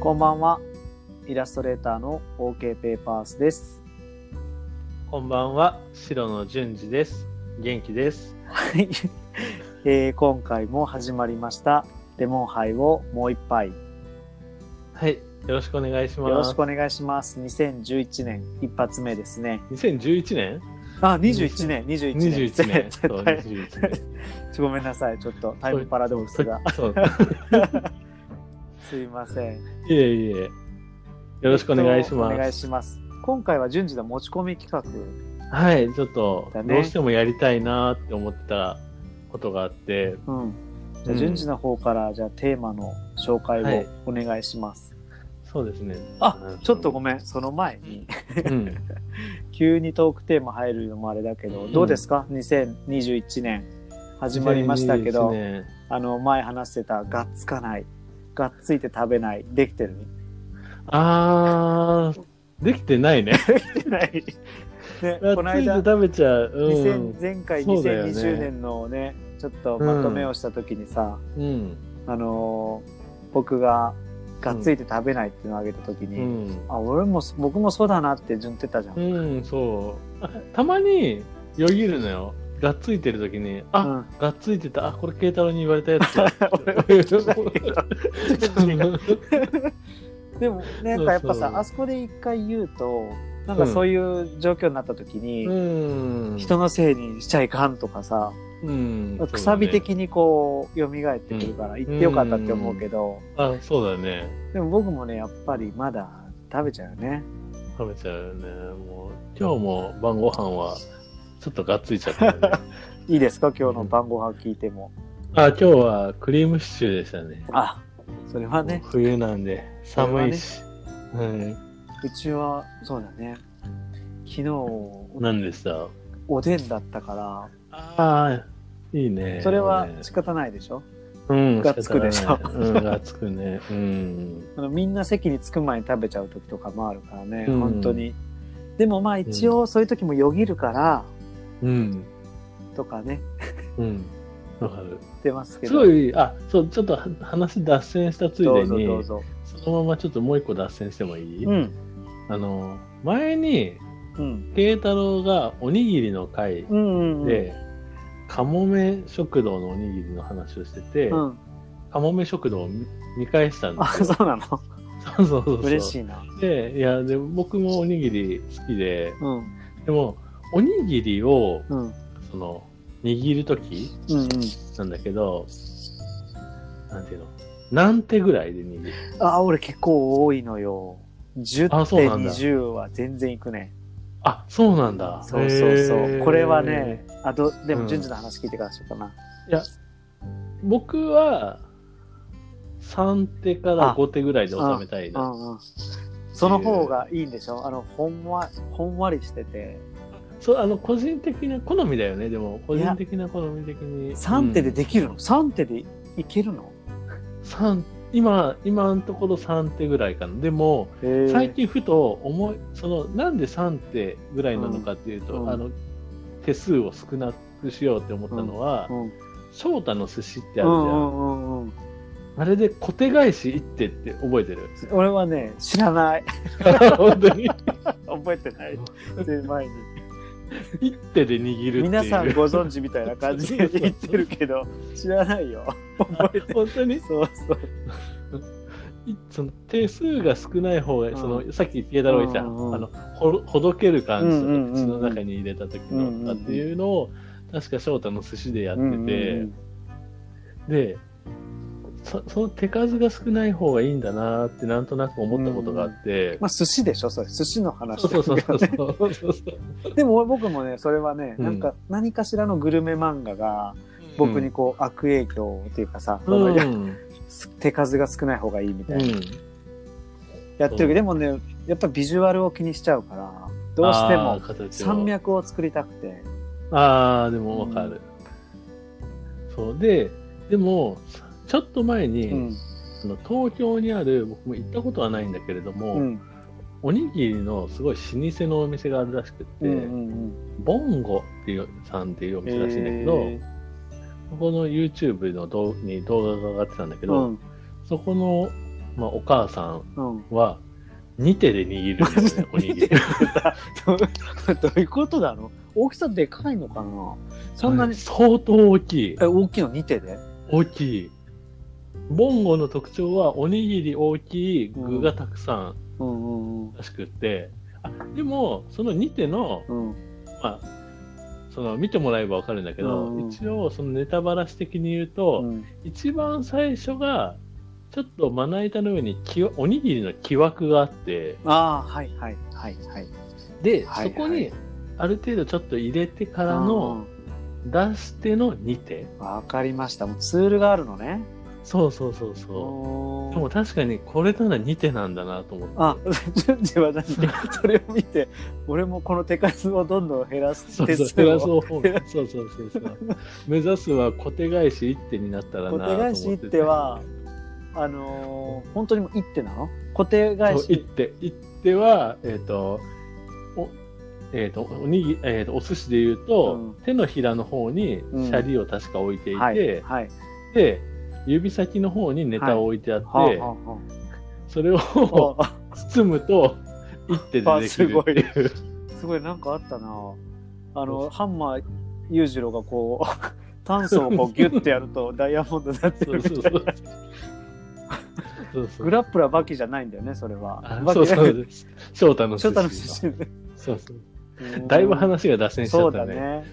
こんばんは。イラストレーターの OK ペーパースです。こんばんは、白野淳二です。元気です。はい。えー今回も始まりました。レモンハイをもう一杯。よはい、よろしくお願いします。ろしくお願いします。2011年一発目ですね。2011年あ、21年、21年。?21 年。絶そう、対21年。ごめんなさい。ちょっとタイムパラドックスが。すいません。いえいえ。よろしくお願いしえっとお願います。します。今回は順次の持ち込み企画。はい、ちょっと、どうしてもやりたいなって思ったことがあって、うん。じゃ順次の方から、じゃあテーマの紹介はいをお願いします。そうですね。あ、ちょっとごめん。その前に。うん。急にトークテーマ入るのもあれだけど、うんどうですか ?2021 年始まりましたけど、2021年あの、前話してた、がっつかない、がっついて食べない、できてるあー、できてないね。できてない。ね、つこの間、食べちゃう。う2000ん。前回そうだよね2020年のね、ちょっとまとめをした時にさ、うん。あのー僕ががっついて食べないっていうのをあげた時うに、ん。あ、俺も、僕もそうだなって順ってたじゃん。うん、そう。あたまによぎるのよ。がっついてる時に、あ、うんがっついてた。あ、これ慶太郎に言われたやつ だ。でも、なんかやっぱさ、あそこで一回言うと、なんかそういう状況になった時に、うん。人のせいにしちゃいかんとかさ、うん。くさび的にこう、蘇ってくるから、行ってよかったって思うけど、あ、そうだね。でも僕もね、やっぱりまだ食べちゃうよね。食べちゃうよね。もう、今日も晩ご飯は、ちょっとがっついちゃったよね。いいですか？今日の晩ご飯聞いても。あ、今日はクリームシチューでしたね。あ、それはね、冬なんで、寒いし。うん。うちは、そうだね。昨日、なんでさ。おでんだったから、ああ、いいね。それは仕方ないでしょ？うん、がっつくでしょ仕方ないうん、がっつくね。うん。あのみんな席に着く前に食べちゃう時とかもあるからね、うん本当に。でもまあ一応そういう時もよぎるから、うん。とかね、うん。わかる。出ますけど。すごい、あ、そう、ちょっとは話脱線したついでに。そのままちょっともう一個脱線してもいい、うん。あの、前に、うん。慶太郎がおにぎりの会うんうんうん。で、かもめ食堂のおにぎりの話をしてて、うん。かもめ食堂を見見返したんであ、すよ。そうなの？そうそうそうそう。嬉しいな。で、いや、で、僕もおにぎり好きで、うん。でも、おにぎりを、うん。うんその、握るときうん。なんだけど、なんていうの？何手ぐらいで握る？あ、俺結構多いのよ。10手あそうなんだ20は全然いくね。あ、そうなんだ。そうそうそう。これはね、あと、でもうん順次の話聞いてからしようかな。いや、僕は、3手から5手ぐらいで収めたいな。うんうん。その方がいいんでしょ？あの、ほんわ、ほんわりしてて。そう、あの、個人的な好みだよね。でも、個人的な好み的に。3手でうんできるの、?3 手でいけるの？三今、今のところ3手ぐらいかな。でも、最近ふと思い、その、なんで3手ぐらいなのかっていうと、うんあの、手数を少なくしようって思ったのは、うん。うん翔太の寿司ってあるじゃん。うんうんうん。あれで小手返し1手って覚えてる？俺はね、知らない。本当に？覚えてない。全前に。1手で握る。皆さんご存知みたいな感じで言ってるけど、知らないよ。覚えて本当に？そうそう。いその手数が少ない方が、うん。そのさっき慶太郎言った、うんうんあのほほどける感じとか、うんうんうんうん。口の中に入れた時のとかっていうのを、確か翔太の寿司でやってて、うんうん。でそその手数が少ない方がいいんだなってなんとなく思ったことがあって、まあ、寿司でしょそれ。寿司の話そうそうそうだよねそう。そうそうでも僕もね、それはね、うん。なんか何かしらのグルメ漫画が僕にこう悪影響っていうかさ、うん。手数が少ない方がいいみたいな。うん。やってるけ。ど、でもね、やっぱビジュアルを気にしちゃうから、どうしても山脈を作りたくて。ああ、でもわかる。そう。で、でも、ちょっと前に、うん。その東京にある、僕も行ったことはないんだけれども、うん。おにぎりのすごい老舗のお店があるらしくって、うんうんボンゴっていうさんっていうおうん。店らしいんだけど、へそこの YouTube の動に動画が上がってたんだけーど、うん。そこのまあ、お母さうん。んは、2手で握るんだよね、おにぎり。どう いうことなの大きさでかいのかな？そんなに、相当大きい。え、大きいの？2手で？大きい。ボンゴの特徴は、おにぎり大きい、具がたくさうんらしくって、あでも、その2手の、うん。まあ、その見てもらえばわかるんだけど、うん一応、そのネタバラシ的に言うと、うん一番最初が、ちょっとまな板の上にきわおにぎりの木枠があって、ああ、はいはいはいはい。で、はいはいそこにある程度ちょっと入れてからの出しての2手。うん。わかりました。もうツールがあるのね。そうそうそうそう。でも確かにこれなら2手なんだなと思って。あ、順次は何それを見て、俺もこの手数をどんどん減らす手そうそう、数プラスを。をそうそうそうそう。目指すは小手返し1手になったらなと小思って。手返し一手は、あのー本当にもう一手なの？小手返し一手。一手は、えっ、と、お、えっ、と、おにぎ、えっ、と、お寿司で言うと、うん手のひらの方にシうんャリを確か置いていて、はいはい。で、指先の方にネタを置いてあって、はあはそれをあはああ包むと、一手でできるっていう。すごいなんかあったな。あの、ハンマー裕次郎がこう、炭素をこうギュッてやると ダイヤモンドになってそるうそうそうみたいな。。グラップラーバキじゃないんだよね、それは。そうそうです。翔太の出身。そうそう。だいぶ話が脱線しちゃったね。だね。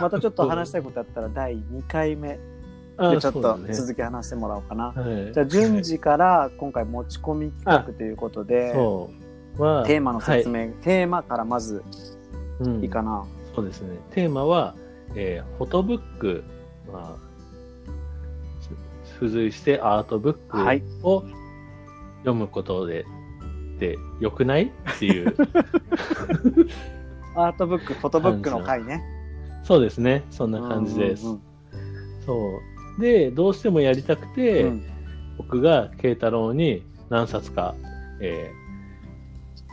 またちょっと話したいことあったら第2回目あでちょっと続き話してもらおうかな。はいじゃあ順次から今回持ち込み企画ということで、テーマの説はい明、テーマからまずうんいいかな。そうですね。テーマは、えーフォトブック、まあ、付随してアートブッはいクを読むことで、で、よくない？っていう。アートブック、フォトブックの回ね。そうですね。そんな感じです。うんうんそう。で、どうしてもやりたくて、うん僕が慶太郎に何冊か、えー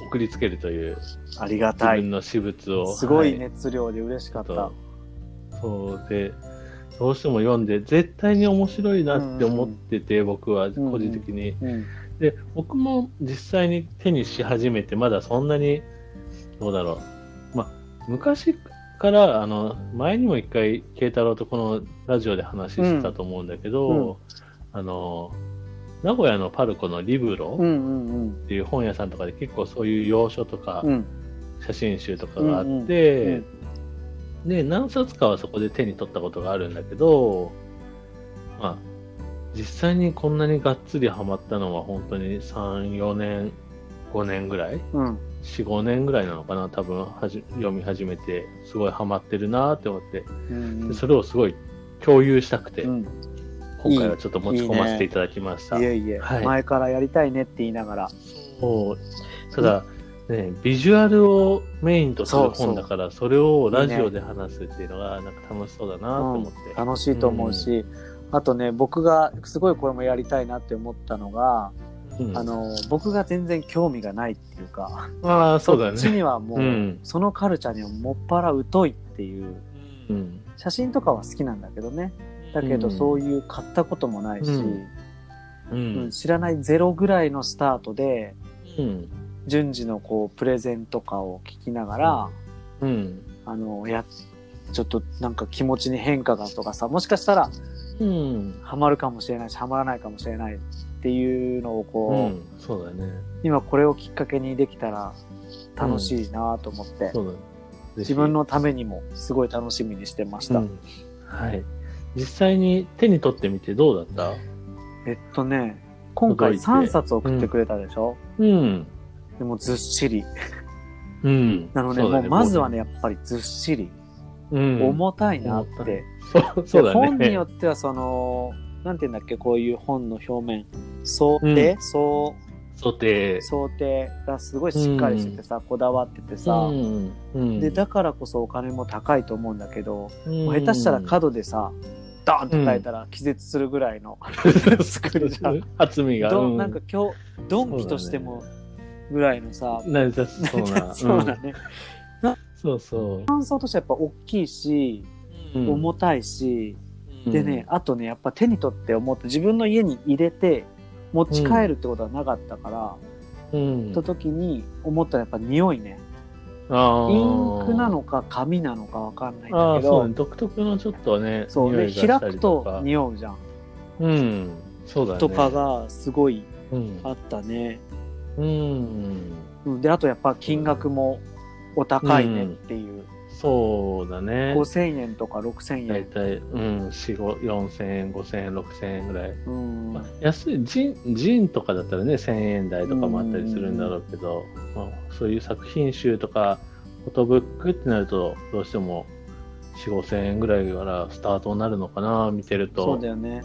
送りつけるというありが自たい分。の私物を。すごいは熱量で嬉しかった。とそうで、どうしても読んで、絶対に面白いなって思ってて、僕は個人的に。うんで、僕も実際に手にし始めて、まだそんなに、どうだろう。まあ、昔から、あの、前にも一回、慶太郎とこのラジオで話してたと思うんだけど、うん。あの、名古屋のパルコのリブロうんうんっていう本屋さんとかで結構そういう洋書とかうん。うん写真集とかがあって、うんうんで、何冊かはそこで手に取ったことがあるんだけど、まあ、実際にこんなにがっつりハマったのは本当に3、4年、5年ぐらいうん。4、5年ぐらいなのかな多分はじ読み始めて、すごいハマってるなって思って、うんでそれをすごい共有したくて、うん。今回はちょっと持ち込ませていただきました。いえいえ、はい。前からやりたいねって言いながら。そう。ただ、ね、ビジュアルをメインとする本だから、それをラジオで話すっていうのが、なんか楽しそうだなと思って。楽しいと思うし、あとね、僕がすごいこれもやりたいなって思ったのが、うんあの、僕が全然興味がないっていうか、ああ、そうだっちね。にはもう、うんそのカルチャーにはもっぱら疎いっていう、うん。写真とかは好きなんだけどね。だけど、うんそういう買ったこともないし、うん。知らないゼロぐらいのスタートで、うん。順次のこう、プレゼンとかを聞きながら、うん。あの、や、ちょっとなんか気持ちに変化がとかさ、もしかしたらうん。ハマるかもしれないし、ハマらないかもしれないっていうのをこう、うん。そうだね。今これをきっかけにできたら楽しいなと思って。自分のためにもすごい楽しみにしてました。うんはい。実際に手に取ってみてどうだった？えっとね、今回届いて3冊送ってくれたでしょ、うん。でもずっしり。うん。なので、そうだもうまずはね、やっぱりずっしり、うん。重たいなって。そう、そうだね。で本によってはその、なんて言うんだっけ、こういう本の表面、想定、うん想想定。想定がすごいしっかりしててさ、こだわっててさ、うん。うんで、だからこそお金も高いと思うんだけど、下手したら角でさ、ドーンと叩いたら気絶するぐらいの 作りじゃん。厚みが。どうんなんか今日、ドンキとしてもぐらいのさ、成り立ちそうな。そうだね。そうそ感想としてやっぱ大きいし、う。うん重たいし、うんでね、あとね、やっぱ手に取って思って自分の家に入れて、持ち帰るってことはなかったから、うん。と時に思ったらやっぱ匂いね。あイーンクなのか紙なのかわかんないんあだけどあそうね。独特のちょっとねそう匂ね開くと匂うじゃん。うん。そうだね。とかがすごいうん。あったね、うん。うん、であとやっぱ金額もお高いねっていう、そうだね。5000円とか6000円、大体うん4 5 4000円5000円6000円ぐらい。うん。まあ安いジンジンとかだったらね1000円台とかもあったりするんだろうけど、まあ、そういう作品集とかフォトブックってなるとどうしても4 5千円ぐらいからスタートになるのかな見てると。そうだよね。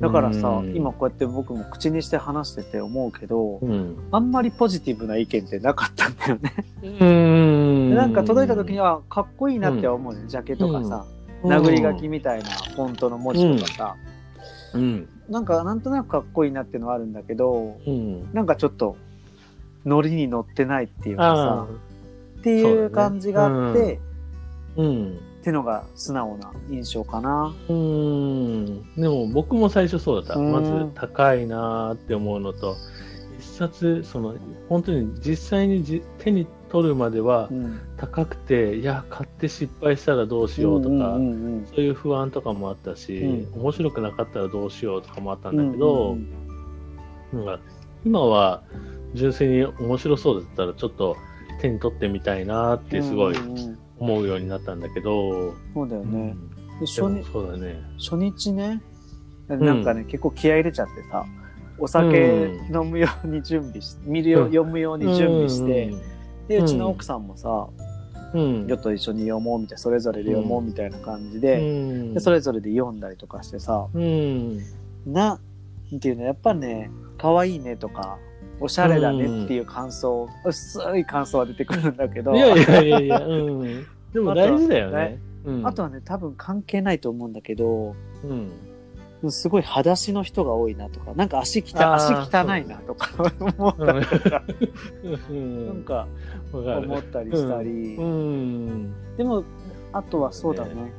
だからさ、うん。今こうやって僕も口にして話してて思うけど、うん。あんまりポジティブな意見ってなかったんだよね。うん。でなんか届いた時にはかっこいいなって思うね、ジャケとかさ、殴り書きみたいなフォントの文字とかさ、うん。なんかなんとなくかっこいいなっていうのはあるんだけどうん。なんかちょっとノリに乗ってないっていうかあさっていう感じがあって、あうん。ってのが素直な印象かな。うん。でも僕も最初そうだった。うん。まず高いなーって思うのと一冊その本当に実際にじ手に取るまではうん。高くていや買って失敗したらどうしようとか、うんうんうんそういう不安とかもあったし、う面白くなかったらどうしようとかもあったんうんだけど、うんなんか今は純粋に面白そうだったらちょっと手に取ってみたいなってすごいうんうん思うようになったんだけど、そうだよね。で初でも日そうだね。初日ねなんかね、結構気合い入れちゃってさお酒飲むように準備し見るよ、うん。読むように準備して、でうん。うちの奥さんもさ、うん、よと一緒に読もうみたいなそれぞれで読もうみたいな感じうで,、ん、でそれぞれで読んだりとかしてさうん、ななんていうのやっぱね可愛いねとかおしゃれだねっていう感想、薄い感想は出てくるんだけどいやいやいやいや、うん。でも大事だよね。うんあとはね多分関係ないと思うんだけどうん。すごい裸足の人が多いなとかなんか足足汚いなとか思ったりとか、なん。か。思ったりしたり、うん。でもあとはそうだね。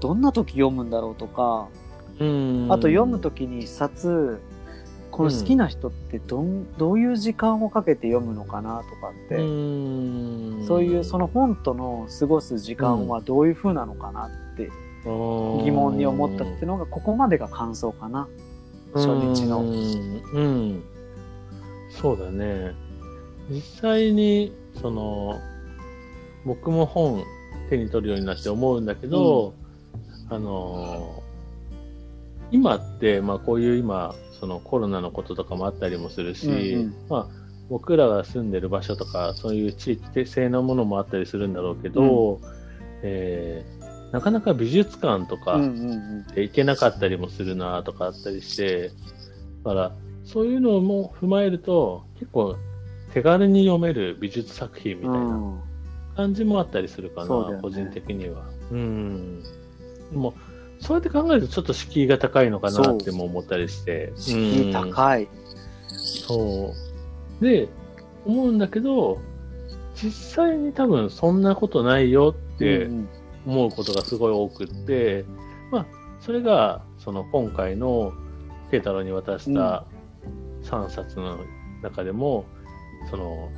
どんな時読むんだろうとか、うん。あと読む時に一冊この好きな人ってどん。どういう時間をかけて読むのかなとかって、うん、そういうその本との過ごす時間はどういう風なのかなって疑問に思ったっていうのがここまでが感想かな。初日の。うん、うん。そうだね。実際にその僕も本手に取るようになって思うんだけど、あの今って、まあ、こういう今そのコロナのこととかもあったりもするし、うんうん。まあ、僕らが住んでる場所とかそういう地域性のものもあったりするんだろうけど、えーなかなか美術館とか、行けなかったりもするなとかあったりして、だからそういうのも踏まえると結構手軽に読める美術作品みたいうんうなん感じもあったりするかな、そうだよね個人的には。うん。でもそうやって考えるとちょっと敷居が高いのかなっても思ったりして。敷居高い。そう。で、思うんだけど、実際に多分そんなことないよってうん思うことがすごい多くって、まあ、それが、その今回の慶太郎に渡した3冊の中でも、その、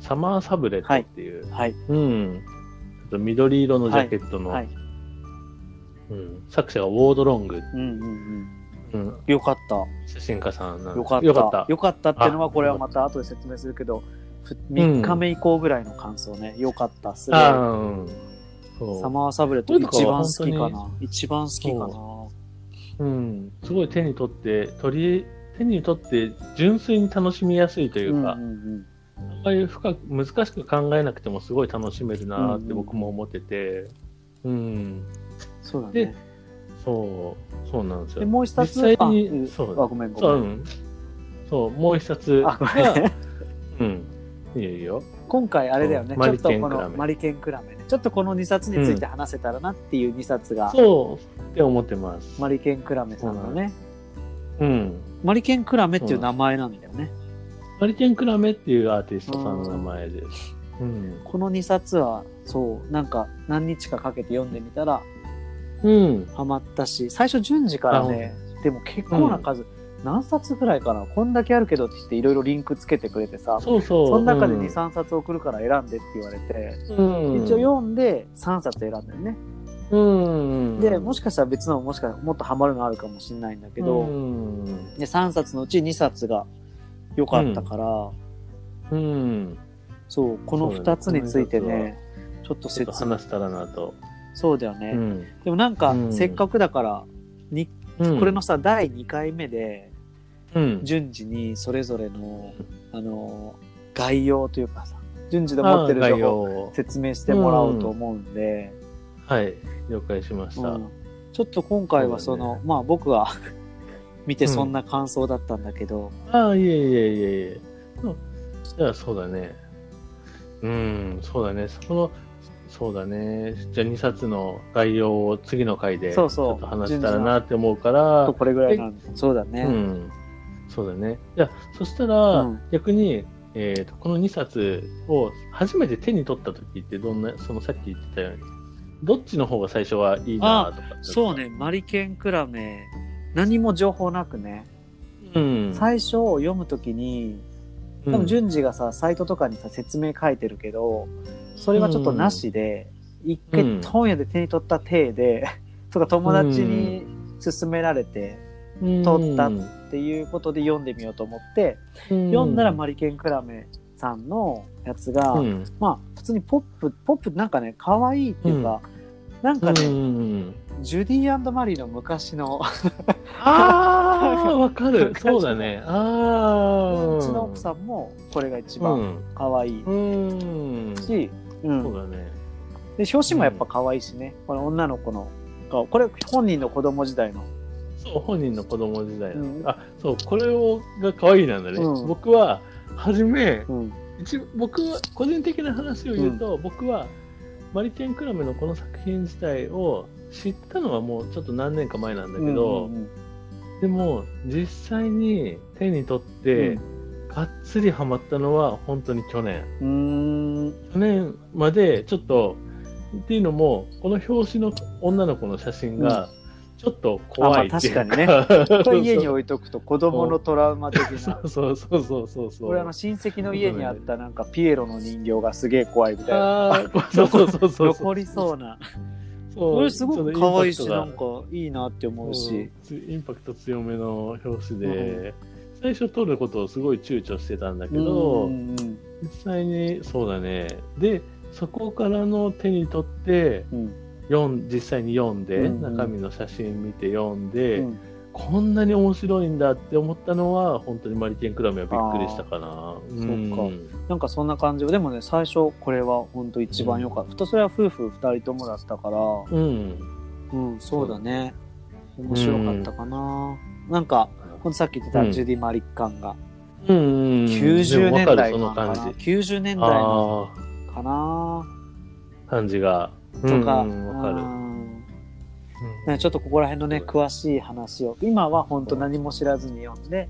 サマーサブレットっていう、うんはい。うん、ちょっと緑色のジャケットの、はい。うん、作者がウォードロング、うんうんうん。うん、よかった。写真家さんよかった。よかった。よかったっていうのは、あこれはまた後で説明するけど、ふ3日目以降ぐらいの感想ね。よかった。すごい。ああ、うん。サマーサブレット一番好きか本な。一番好きかな。うん。すごい手に取って、取り、手に取って純粋に楽しみやすいというか、んうんあんまり深く、難しく考えなくてもすごい楽しめるなってうん僕も思ってて、うん。そうだでね。そう、そうなんですで、よ。もう一冊、実際にあうんそうあ、ごめんごそう、め。うんん。そう、もう一冊あ、ごが、めん。うん。いいよいいよ。今回あれだよね。ちょっとこマリケンクラメのマリケンクラメね。ちょっとこの2冊について話せたらなっていう2冊が、そうって思ってます。マリケンクラメさんのね。うん。マリケンクラメっていう名前なんだよね。マリケン・クラメっていうアーティストさんの名前です。うん。この2冊は、そう、なんか何日かかけて読んでみたらうん。ハマったし、最初順次からね、でも結構な数、何冊ぐらいかなこんだけあるけどって言っていろいろリンクつけてくれてさそうそう。その中でうん2、3冊送るから選んでって言われて、うん、一応読んで3冊選んだよね。うん。で、もしかしたら別のもしかもっとハマるのあるかもしれないんだけど、うん。で3冊のうち2冊が良かったから、うん。そう、この2つについてねね、ちょっと説明。話したらなと。そうだよね。うん。でもなんか、うんせっかくだから、にうんこれのさ、第2回目で、うん。順次にそれぞれの、あの、概要というかさ、順次で持ってる情報を要を説明してもらおうと思うんで、はい。了解しました。うんちょっと今回はその、そうだまあ僕は 見てそんな感想だったんだけど、ああ、いえいえいえいえ。うんじゃあ、そうだね。うん、そうだね。その、そうだね。じゃあ、2冊の概要を次の回で、ちそうそうょっと話したらなって思うから、これぐらいなんで、そうだね。うん。そうだね。じゃあ、そしたら、うん逆に、えーと、この2冊を初めて手に取った時ってどんな、そのさっき言ってたように、どっちの方が最初はいいなとか。そう。ね、マリケンクラメ、何も情報なくね、うん。最初読むときに、多分順次がさ、サイトとかにさ、説明書いてるけど、それはちょっとなしで、一回うん本屋で手に取った体で、とか友達に勧められてうん、取ったっていうことで読んでみようと思って、読んだらマリケンクラメさんのやつが、うん、まあ普通にポップ、ポップなんかね、可愛いっていうか、なんかね、うんジュディマリーの昔の、ああ、わかる。そうだね。ああ。うちの奥さんもこれが一番うん。可愛いうん。し、うんそうだね。で表紙もやっぱ可愛いしね、この女の子の顔これ本人の子供時代のそう、本人の子供時代なんだ。うん。あ、そう、これをが可愛いなんだね。うん。僕は、初め、うん。一僕は、個人的な話を言うと、僕は、マリケン・クラメのこの作品自体を知ったのはもうちょっと何年か前なんだけど、うんでも、実際に手に取って、がっつりハマったのは本当に去年。うんうん。去年までちょっと、っていうのも、この表紙の女の子の写真が、ちょっと怖い。っていうか、あまあ確ね。これ家に置いとくと子供のトラウマ的な。そうそうそうそうそう。そう。これあの親戚の家にあったなんかピエロの人形がすげえ怖いみたいな。そうそうそうそう。残りそうな。そうこれすごく可愛いしなんかいいなって思うし、とインパクト強めの表紙で、最初撮ることをすごい躊躇してたんだけど、うんうん。実際にそうだね。で、そこからの手に取って、うん実際に読んで、うんうん。中身の写真見て読んで、うん。こんなに面白いんだって思ったのは、本当にマリケン・クラメはびっくりしたかな。ーそっか。んなんかそんな感じ。ででもね最初これは本当一番良かった、それは夫婦2人ともだったから。うん。うんそうだね。面白かったかな、なん。かほんとさっき言ってたうん。ジュディ・マリッカンが。うん。90年代かなわかるその感じ。90年代のあかな。あ、感じが。とか、かちょっとここら辺のね詳しい話を。今は本当何も知らずに読んで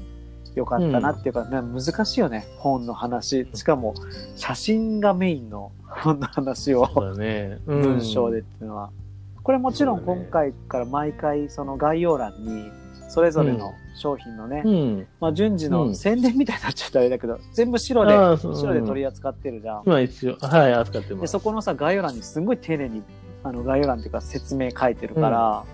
よかったなっていうか、ね難しいよね本の話。しかも写真がメインの 本の話をね。うん。文章でっていうのは、これもちろん今回から毎回その概要欄にそれぞれの商品のね、うん。まあ順次のうん。宣伝みたいになっちゃったらあれだけど全部白で白で取り扱ってるじゃん。今一応、はい、扱ってま。ですそこのさ概要欄にすんごい丁寧にあの概要欄っていうか説明書いてるから、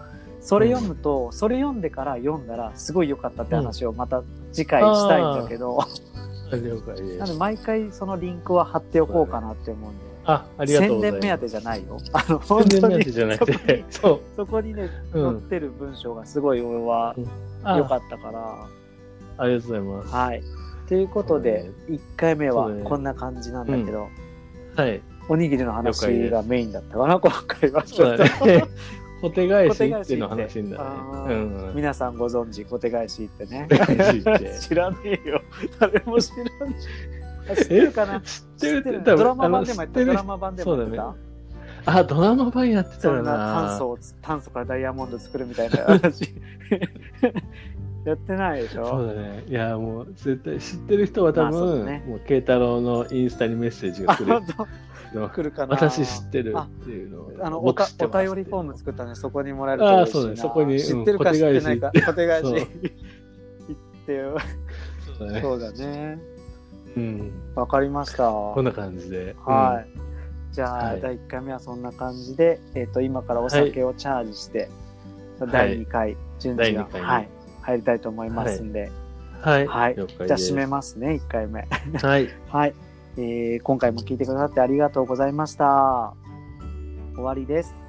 それ読むと、それ読んでから読んだらすごい良かったって話をまた次回したいんだけど、了解でなんです毎回そのリンクは貼っておこうかなって思うんで、あ、ありがとう宣ございます。伝目当てじゃないよ。あの本宣伝目当当にてじゃなくそこてに、そう。そこにねうん載ってる文章がすごい俺はあ良かったから、ありがとうございます。はい。ということで、1回目はこんな感じなんだけど、はい。おにぎりの話がメインだったかな、今回は。ちそうょっと だね。小手返しっていうの話になるあね。ーうん。皆さんご存知、小手返しってね。小手返しって 知らねえよ。誰も知らね知ってるかな？知ってるって知ってる。多分ドラマ版でもやった。ドラマ版でもやってたあ、ドラマ版やってたよな。炭な。素をつ炭素からダイヤモンド作るみたいな話。やってないでしそうょだね。いや、もう絶対知ってる人は多分、ね。もう慶太郎のインスタにメッセージがあ来る。来るかな？私知ってるっていうのを。あのお僕たお便りフォーム作ったね。そこにもらえるとああ、嬉しいな。そうだね。そこに、知ってるかうん知ってないか小手返し。っていう。そうだね。そうん。わかりました。こんな感じで。はい。じゃあ、はい第1回目はそんな感じで、えっ、と、今からお酒をチャージして、第2回、順次が、はい、入りたいと思いますんで、うん。はい。はいじゃあ締めますね、1回目。はい。はい。えー今回も聞いてくださってありがとうございました。終わりです。